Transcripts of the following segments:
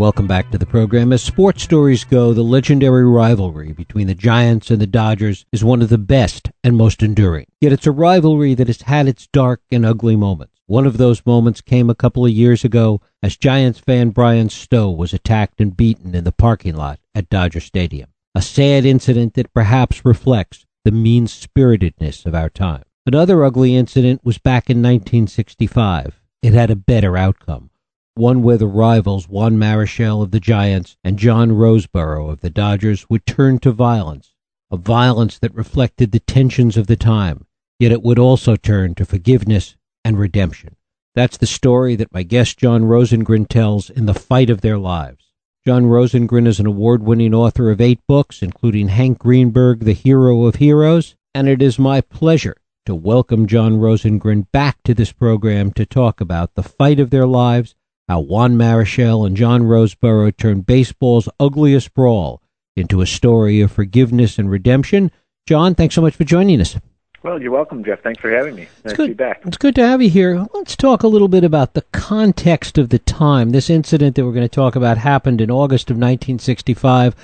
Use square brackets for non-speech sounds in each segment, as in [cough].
Welcome back to the program. As sports stories go, the legendary rivalry between the Giants and the Dodgers is one of the best and most enduring. Yet it's a rivalry that has had its dark and ugly moments. One of those moments came a couple of years ago as Giants fan Bryan Stowe was attacked and beaten in the parking lot at Dodger Stadium. A sad incident that perhaps reflects the mean spiritedness of our time. Another ugly incident was back in 1965. It had a better outcome one where the rivals Juan Marichal of the Giants and John Roseboro of the Dodgers would turn to violence, a violence that reflected the tensions of the time, yet it would also turn to forgiveness and redemption. That's the story that my guest John Rosengren tells in The Fight of Their Lives. John Rosengren is an award winning author of eight books, including Hank Greenberg, The Hero of Heroes, and it is my pleasure to welcome John Rosengren back to this program to talk about the fight of their lives how Juan Marichal and John Roseboro turned baseball's ugliest brawl into a story of forgiveness and redemption. John, thanks so much for joining us. Well, you're welcome, Jeff. Thanks for having me. Nice it's good. to be back. It's good to have you here. Let's talk a little bit about the context of the time. This incident that we're going to talk about happened in August of 1965.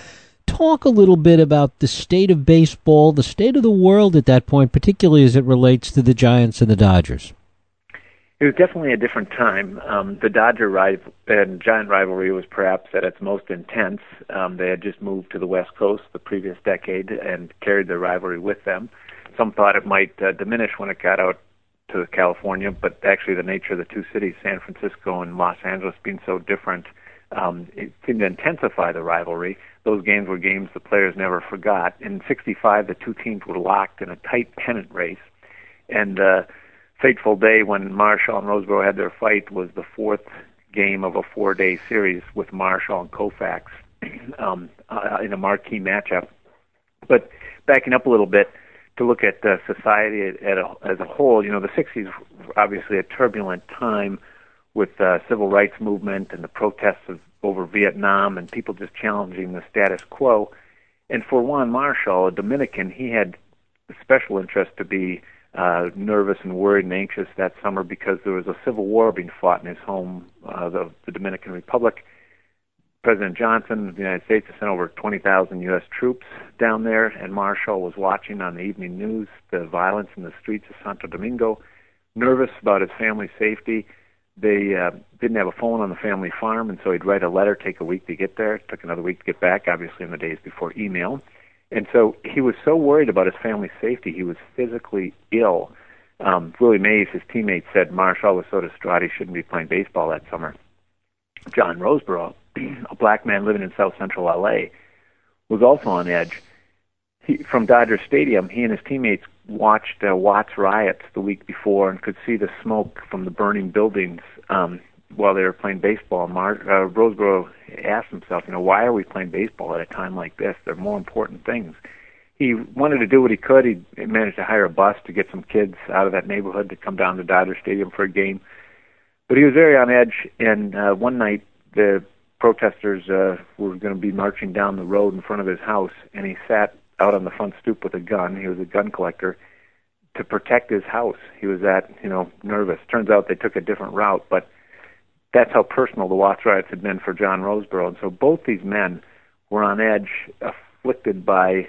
Talk a little bit about the state of baseball, the state of the world at that point, particularly as it relates to the Giants and the Dodgers. It was definitely a different time. Um, the Dodger rival and Giant rivalry was perhaps at its most intense. Um, they had just moved to the West Coast the previous decade and carried their rivalry with them. Some thought it might uh, diminish when it got out to California, but actually the nature of the two cities, San Francisco and Los Angeles, being so different, um, it seemed to intensify the rivalry. Those games were games the players never forgot. In '65, the two teams were locked in a tight pennant race, and uh, fateful day when Marichal and Roseboro had their fight was the fourth game of a four-day series with Marichal and Koufax [clears throat] um, uh, in a marquee matchup. But backing up a little bit to look at uh, society at a, as a whole, you know, the 60s were obviously a turbulent time with uh, civil rights movement and the protests of, over Vietnam and people just challenging the status quo. And for Juan Marichal, a Dominican, he had a special interest to be uh, nervous and worried and anxious that summer because there was a civil war being fought in his home, uh, the, the Dominican Republic. President Johnson of the United States had sent over 20,000 U.S. troops down there, and Marichal was watching on the evening news the violence in the streets of Santo Domingo, nervous about his family's safety. They uh, didn't have a phone on the family farm, and so he'd write a letter, take a week to get there. It took another week to get back, obviously in the days before email. And so he was so worried about his family's safety, he was physically ill. Um, Willie Mays, his teammate, said Marichal was so distraught he shouldn't be playing baseball that summer. John Roseboro, [clears throat] a black man living in South Central LA, was also on edge. He, from Dodger Stadium, he and his teammates watched uh, Watts riots the week before and could see the smoke from the burning buildings um, while they were playing baseball. Mar- uh, Roseboro asked himself, you know, why are we playing baseball at a time like this? There are more important things. He wanted to do what he could. He managed to hire a bus to get some kids out of that neighborhood to come down to Dodger Stadium for a game. But he was very on edge, and uh, one night the protesters uh, were going to be marching down the road in front of his house, and he sat out on the front stoop with a gun. He was a gun collector to protect his house. He was that, you know, nervous. Turns out they took a different route, but that's how personal the Watts riots had been for John Roseboro. And so both these men were on edge, afflicted by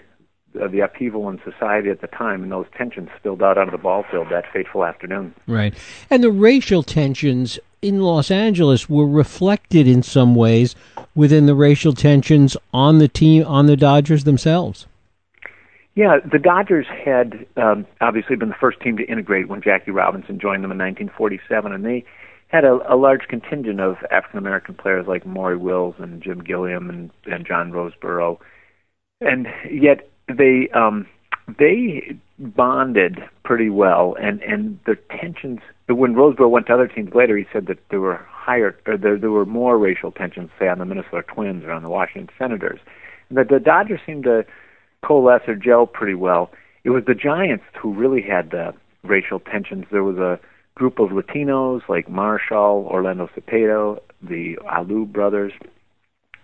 the upheaval in society at the time, and those tensions spilled out onto the ball field that fateful afternoon. Right. And the racial tensions in Los Angeles were reflected in some ways within the racial tensions on the team, on the Dodgers themselves. Yeah, the Dodgers had um, obviously been the first team to integrate when Jackie Robinson joined them in 1947, and they had a, a large contingent of African American players like Maury Wills and Jim Gilliam and, and John Roseboro, and yet they um, they bonded pretty well, and and the tensions. When Roseboro went to other teams later, he said that there were higher, or there there were more racial tensions, say on the Minnesota Twins or on the Washington Senators, and that the Dodgers seemed to coalesce or gel pretty well. It was the Giants who really had the racial tensions. There was a group of Latinos like Marichal, Orlando Cepeda, the Alou brothers,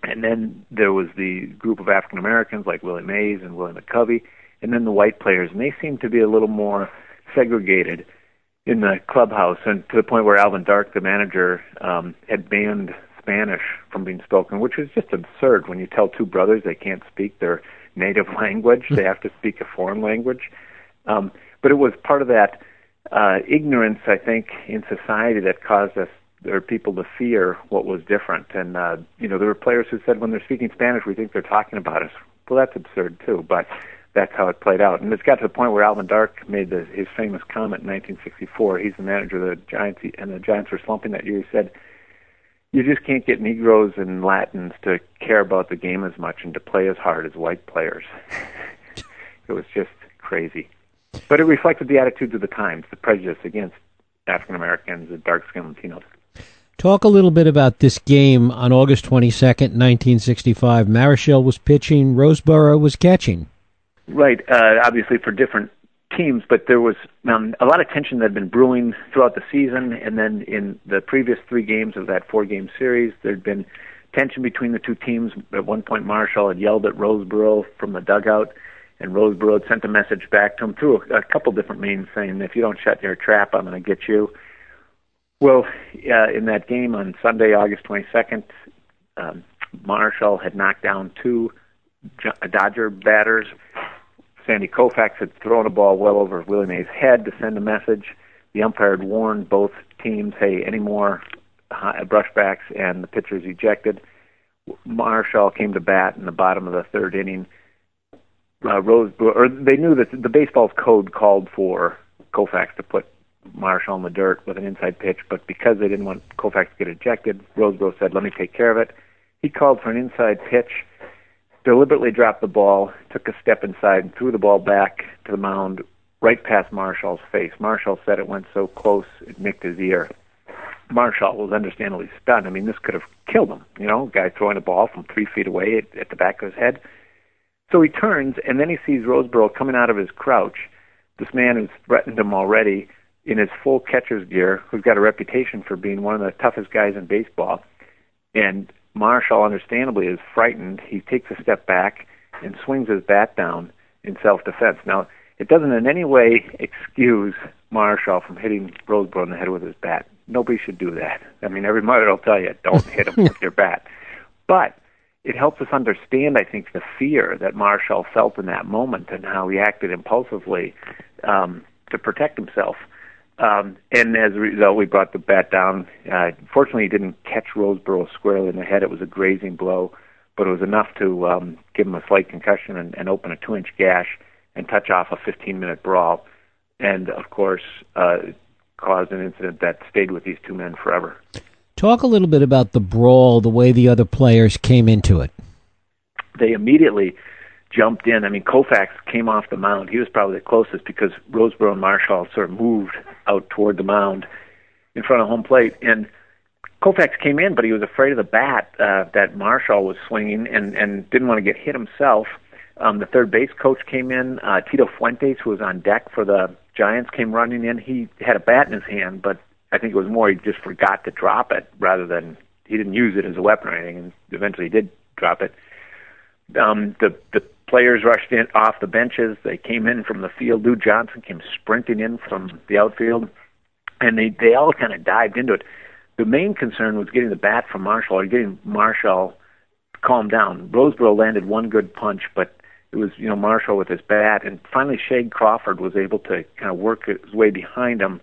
and then there was the group of African Americans like Willie Mays and Willie McCovey, and then the white players, and they seemed to be a little more segregated in the clubhouse, and to the point where Alvin Dark, the manager, um, had banned Spanish from being spoken, which is just absurd. When you tell two brothers they can't speak their native [laughs] language; they have to speak a foreign language. Um, but it was part of that uh, ignorance, I think, in society that caused us or people to fear what was different. And uh, you know, there were players who said when they're speaking Spanish, we think they're talking about us. Well, that's absurd too, but that's how it played out. And it's got to the point where Alvin Dark made the, his famous comment in 1964. He's the manager of the Giants, and the Giants were slumping that year. He said, "You just can't get Negroes and Latins to care about the game as much and to play as hard as white players." [laughs] it was just crazy, but it reflected the attitudes of the times, the prejudice against African Americans and dark-skinned Latinos. Talk a little bit about this game on August 22nd, 1965. Marichal was pitching, Roseboro was catching. Right, uh, obviously for different teams, but there was um, a lot of tension that had been brewing throughout the season, and then in the previous three games of that four-game series, there'd been tension between the two teams. At one point, Marichal had yelled at Roseboro from the dugout, and Roseboro had sent a message back to him through a, a couple different means, saying, "If you don't shut your trap, I'm going to get you." Well, uh, in that game on Sunday, August 22nd, um, Marichal had knocked down two Dodger batters. Sandy Koufax had thrown a ball well over Willie Mays' head to send a message. The umpire had warned both teams, hey, any more brushbacks and the pitchers ejected. Marichal came to bat in the bottom of the third inning. Uh, Rose, or they knew that the baseball's code called for Koufax to put Marichal in the dirt with an inside pitch, but because they didn't want Koufax to get ejected, Roseboro said, "Let me take care of it." He called for an inside pitch, deliberately dropped the ball, took a step inside, and threw the ball back to the mound, right past Marichal's face. Marichal said it went so close it nicked his ear. Marichal was understandably stunned. I mean, this could have killed him. You know, a guy throwing a ball from three feet away at, at the back of his head. So he turns, and then he sees Roseboro coming out of his crouch. This man who's threatened him already in his full catcher's gear, who's got a reputation for being one of the toughest guys in baseball. And Marichal, understandably, is frightened. He takes a step back and swings his bat down in self-defense. Now, it doesn't in any way excuse Marichal from hitting Roseboro in the head with his bat. Nobody should do that. I mean, every mother will tell you, don't hit him with your bat. [laughs] But it helps us understand, I think, the fear that Marichal felt in that moment and how he acted impulsively um, to protect himself. Um, and as a result, we brought the bat down. Uh, fortunately, he didn't catch Roseboro squarely in the head. It was a grazing blow, but it was enough to um, give him a slight concussion and, and open a two-inch gash and touch off a 15-minute brawl. And of course, uh, caused an incident that stayed with these two men forever. Talk a little bit about the brawl, the way the other players came into it. They immediately jumped in. I mean, Koufax came off the mound. He was probably the closest because Roseboro and Marichal sort of moved out toward the mound in front of home plate. And Koufax came in, but he was afraid of the bat uh, that Marichal was swinging and, and didn't want to get hit himself. Um, the third base coach came in. Uh, Tito Fuentes, who was on deck for the Giants, came running in. He had a bat in his hand, but I think it was more he just forgot to drop it rather than he didn't use it as a weapon or anything, and eventually he did drop it. Um, the the players rushed in off the benches. They came in from the field. Lou Johnson came sprinting in from the outfield, and they they all kind of dived into it. The main concern was getting the bat from Marichal or getting Marichal calmed down. Roseboro landed one good punch, but it was you know Marichal with his bat, and finally Shag Crawford was able to kind of work his way behind him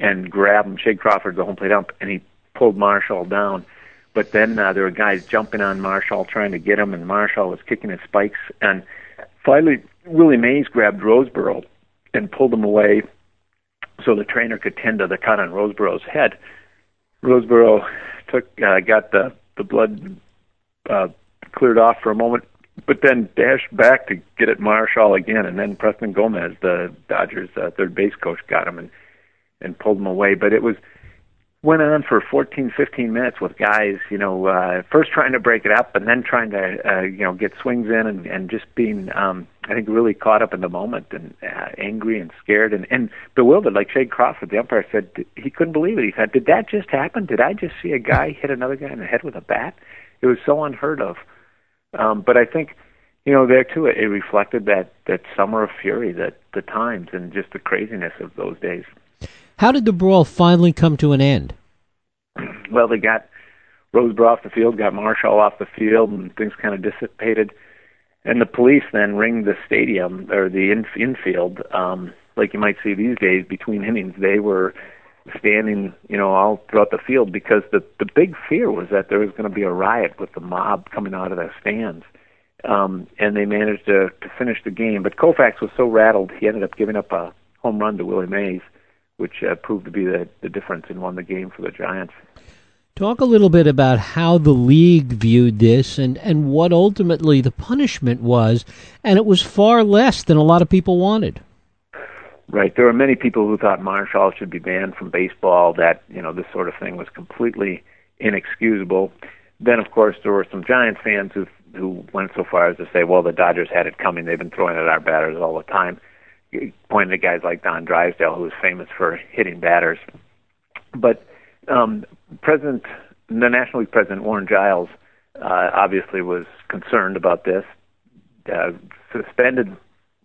and grab him. Shag Crawford, the home plate ump, and he pulled Marichal down. But then uh, there were guys jumping on Marichal, trying to get him, and Marichal was kicking his spikes. And finally, Willie Mays grabbed Roseboro and pulled him away so the trainer could tend to the cut on Roseboro's head. Roseboro took uh, got the the blood uh, cleared off for a moment, but then dashed back to get at Marichal again, and then Preston Gomez, the Dodgers' uh, third base coach, got him and and pulled them away. But it was went on for 14, 15 minutes with guys, you know, uh, first trying to break it up and then trying to, uh, you know, get swings in and, and just being, um, I think, really caught up in the moment and uh, angry and scared and, and bewildered. Like Shag Crawford, the umpire said he couldn't believe it. He said, "Did that just happen? Did I just see a guy hit another guy in the head with a bat? It was so unheard of." Um, but I think, you know, there too, it, it reflected that that summer of fury, that the times and just the craziness of those days. How did the brawl finally come to an end? Well, they got Roseboro off the field, got Marichal off the field, and things kind of dissipated. And the police then ringed the stadium or the in, infield, um, like you might see these days between innings. They were standing, you know, all throughout the field because the the big fear was that there was going to be a riot with the mob coming out of the stands. Um, and they managed to, to finish the game. But Koufax was so rattled, he ended up giving up a home run to Willie Mays, which uh, proved to be the, the difference and won the game for the Giants. Talk a little bit about how the league viewed this and, and what ultimately the punishment was, and it was far less than a lot of people wanted. Right. There were many people who thought Marichal should be banned from baseball, that, you know, this sort of thing was completely inexcusable. Then, of course, there were some Giants fans who who went so far as to say, well, the Dodgers had it coming. They've been throwing at our batters all the time. Pointing to guys like Don Drysdale, who was famous for hitting batters. But um, President, the National League President Warren Giles, uh, obviously was concerned about this. Uh, suspended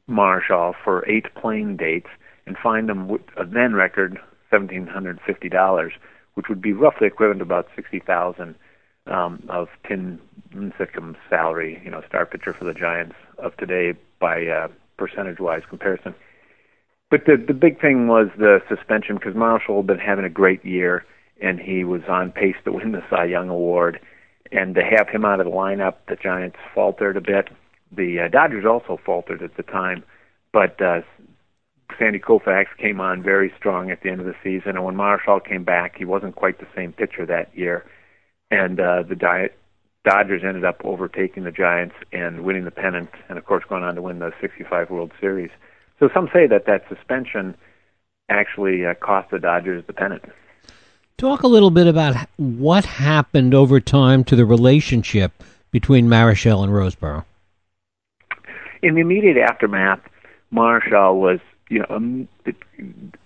Marichal for eight playing dates and fined him a then record seventeen hundred fifty dollars, which would be roughly equivalent to about sixty thousand um, of Tim Lincecum's salary, you know, star pitcher for the Giants of today by uh, percentage-wise comparison. But the the big thing was the suspension because Marichal had been having a great year and he was on pace to win the Cy Young Award. And to have him out of the lineup, the Giants faltered a bit. The uh, Dodgers also faltered at the time, but uh, Sandy Koufax came on very strong at the end of the season. And when Marichal came back, he wasn't quite the same pitcher that year. And uh, the Diet Dodgers ended up overtaking the Giants and winning the pennant, and of course going on to win the '65 World Series. So some say that that suspension actually uh, cost the Dodgers the pennant. Talk a little bit about what happened over time to the relationship between Marichal and Roseboro. In the immediate aftermath, Marichal was, you know, um,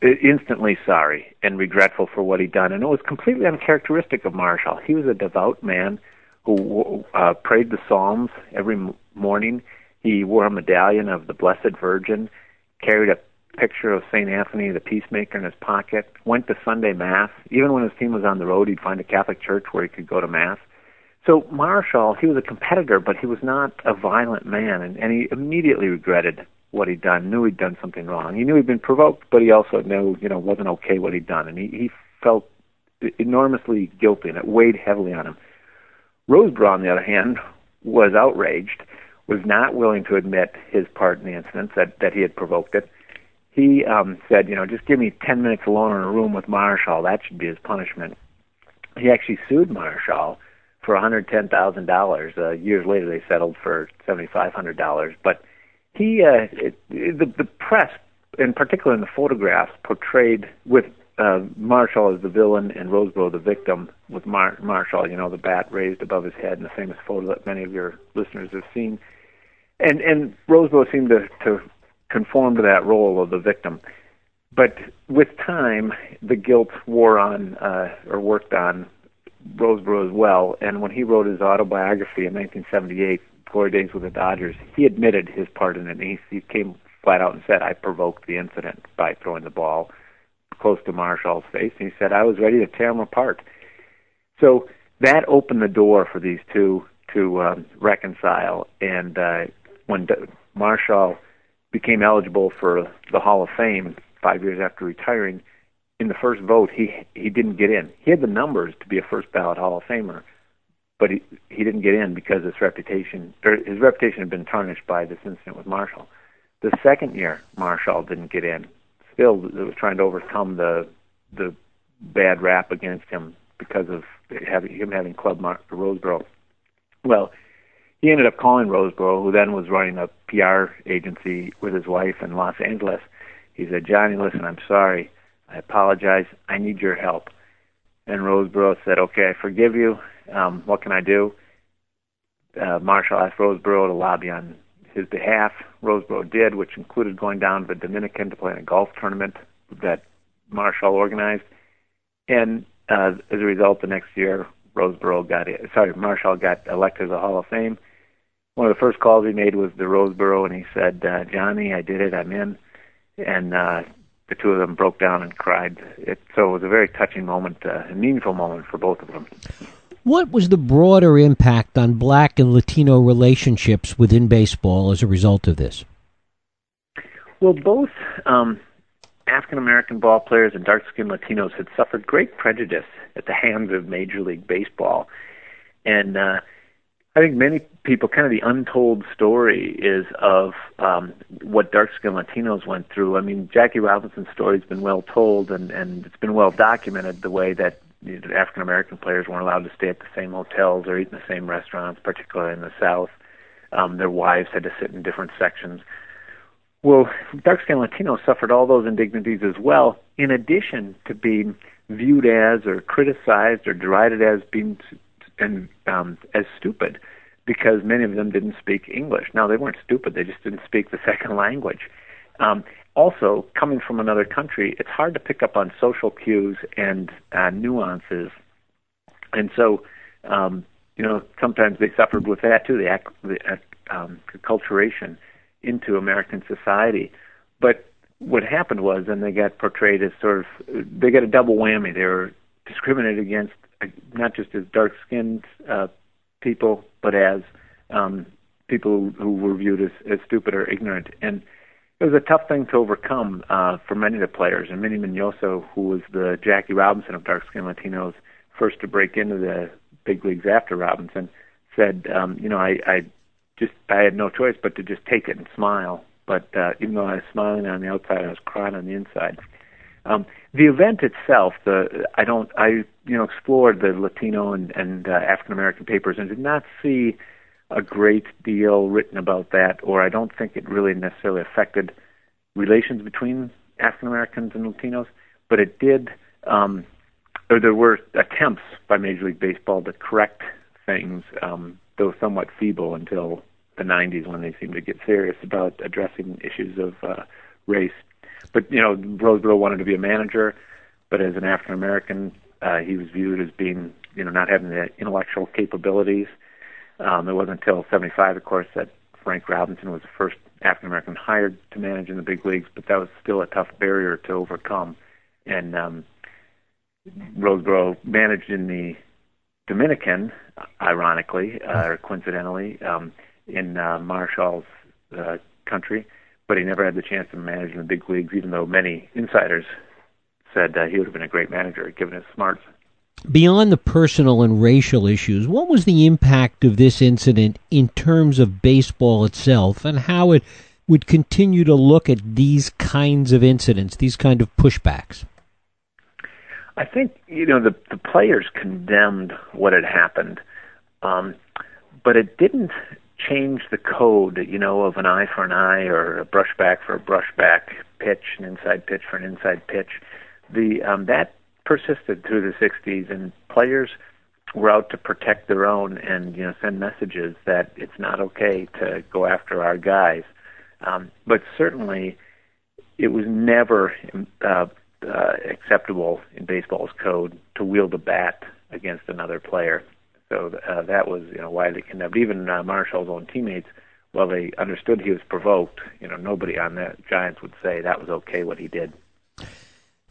instantly sorry and regretful for what he'd done, and it was completely uncharacteristic of Marichal. He was a devout man who uh, prayed the Psalms every morning. He wore a medallion of the Blessed Virgin, carried a picture of St. Anthony the Peacemaker in his pocket, went to Sunday Mass. Even when his team was on the road, he'd find a Catholic church where he could go to Mass. So Marichal, he was a competitor, but he was not a violent man, and, and he immediately regretted what he'd done, knew he'd done something wrong. He knew he'd been provoked, but he also knew, you know, wasn't okay what he'd done, and he, he felt enormously guilty, and it weighed heavily on him. Roseboro, on the other hand, was outraged, was not willing to admit his part in the incident, that, that he had provoked it, he um, said, you know, just give me 10 minutes alone in a room with Marichal. That should be his punishment. He actually sued Marichal for $110,000. Uh, years later, they settled for $7,500. But he, uh, it, the, the press, in particular in the photographs, portrayed with uh, Marichal is the villain and Roseboro the victim, with Mar- Marichal, you know, the bat raised above his head in the famous photo that many of your listeners have seen. And and Roseboro seemed to, to conform to that role of the victim. But with time, the guilt wore on uh, or worked on Roseboro as well. And when he wrote his autobiography in 1978, Glory Days with the Dodgers, he admitted his part in it. And he, he came flat out and said, "I provoked the incident by throwing the ball close to Marichal's face." And he said, "I was ready to tear him apart." So that opened the door for these two to um, reconcile. And uh, when D- Marichal became eligible for the Hall of Fame five years after retiring. In the first vote, he he didn't get in. He had the numbers to be a first ballot Hall of Famer, but he he didn't get in because his reputation or his reputation had been tarnished by this incident with Marichal. The second year, Marichal didn't get in. Still, it was trying to overcome the the bad rap against him because of having him having Club Mar- Roseboro. Well, he ended up calling Roseboro, who then was running a PR agency with his wife in Los Angeles. He said, Johnny, listen, I'm sorry. I apologize. I need your help. And Roseboro said, okay, I forgive you. Um, what can I do? Uh, Marichal asked Roseboro to lobby on his behalf. Roseboro did, which included going down to the Dominican to play in a golf tournament that Marichal organized. And uh, as a result, the next year, Roseboro got. Sorry, Marichal got elected to the Hall of Fame one of the first calls he made was to Roseboro, and he said, uh, "Johnny, I did it. I'm in." And uh, the two of them broke down and cried. It, so it was a very touching moment, uh, a meaningful moment for both of them. What was the broader impact on black and Latino relationships within baseball as a result of this? Well, both um, African American ball players and dark skinned Latinos had suffered great prejudice at the hands of Major League Baseball. And uh, I think many people, kind of the untold story is of um, what dark skinned Latinos went through. I mean, Jackie Robinson's story has been well told and, and it's been well documented the way that African American players weren't allowed to stay at the same hotels or eat in the same restaurants, particularly in the South. Um, their wives had to sit in different sections. Well, dark skinned Latinos suffered all those indignities as well, in addition to being viewed as or criticized or derided as being and um, as stupid because many of them didn't speak English. Now they weren't stupid; they just didn't speak the [laughs] second language. Um, also, coming from another country, it's hard to pick up on social cues and uh, nuances, and so um, you know sometimes they suffered with that too, the, ac- the um, acculturation into American society. But what happened was, and they got portrayed as sort of, they got a double whammy. They were discriminated against, uh, not just as dark-skinned uh, people, but as um, people who were viewed as, as stupid or ignorant. And it was a tough thing to overcome uh, for many of the players. And Minnie Minoso, who was the Jackie Robinson of dark-skinned Latinos, first to break into the big leagues after Robinson, said, um, you know, I, I just I had no choice but to just take it and smile. But uh, even though I was smiling on the outside, I was crying on the inside. Um, the event itself, the I don't I you know explored the Latino and, and uh, African American papers and did not see a great deal written about that, or I don't think it really necessarily affected relations between African Americans and Latinos, but it did. Um, or there were attempts by Major League Baseball to correct things um, though somewhat feeble until the 90s when they seemed to get serious about addressing issues of uh, race. But you know, Roseboro wanted to be a manager, but as an African American, uh, he was viewed as being you know not having the intellectual capabilities. Um, it wasn't until '75, of course, that Frank Robinson was the first African American hired to manage in the big leagues, but that was still a tough barrier to overcome. And um, Roseboro managed in the Dominican, ironically uh, or coincidentally, um, in uh, Marichal's uh, country, but he never had the chance to manage in the big leagues, even though many insiders said uh, he would have been a great manager given his smarts. Beyond the personal and racial issues, what was the impact of this incident in terms of baseball itself and how it would continue to look at these kinds of incidents, these kind of pushbacks? I think you know the the players condemned what had happened, um, but it didn't change the code. You know, of an eye for an eye or a brushback for a brushback pitch, an inside pitch for an inside pitch. The um, that persisted through the '60s, and players were out to protect their own and you know send messages that it's not okay to go after our guys. Um, but certainly, it was never uh, uh, acceptable in baseball's code to wield a bat against another player. So uh, that was you know widely condemned. Even uh, Marichal's own teammates, while they understood he was provoked, you know nobody on the Giants would say that was okay what he did.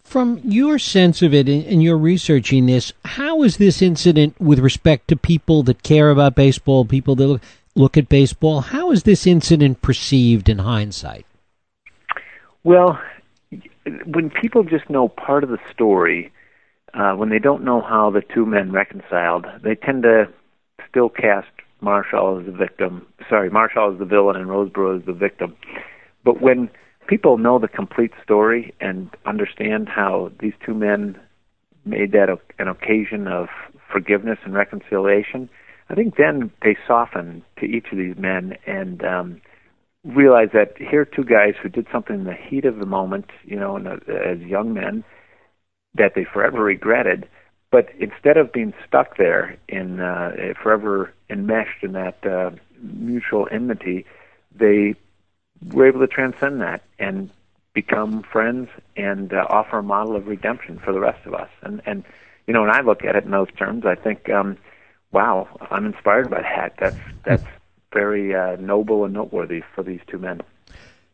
From your sense of it and your researching this, how is this incident with respect to people that care about baseball, people that look, at baseball? How is this incident perceived in hindsight? Well, when people just know part of the story, uh, when they don't know how the two men reconciled, they tend to still cast Marichal as the victim. Sorry, Marichal is the villain and Roseboro is the victim. But when people know the complete story and understand how these two men made that an occasion of forgiveness and reconciliation, I think then they soften to each of these men and um, realize that here are two guys who did something in the heat of the moment, you know, a, as young men, that they forever regretted. But instead of being stuck there in uh, forever enmeshed in that uh, mutual enmity, they were able to transcend that and become friends and uh, offer a model of redemption for the rest of us. And and you know, when I look at it in those terms, I think, um, wow, I'm inspired by that. That's that's very uh, noble and noteworthy for these two men.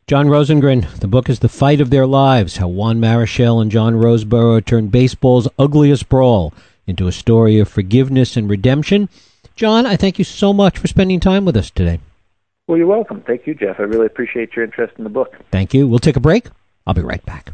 John Rosengren, the book is The Fight of Their Lives How Juan Marichal and John Roseboro Turned Baseball's Ugliest Brawl into a story of forgiveness and redemption. John, I thank you so much for spending time with us today. Well, you're welcome. Thank you, Jeff. I really appreciate your interest in the book. Thank you. We'll take a break. I'll be right back.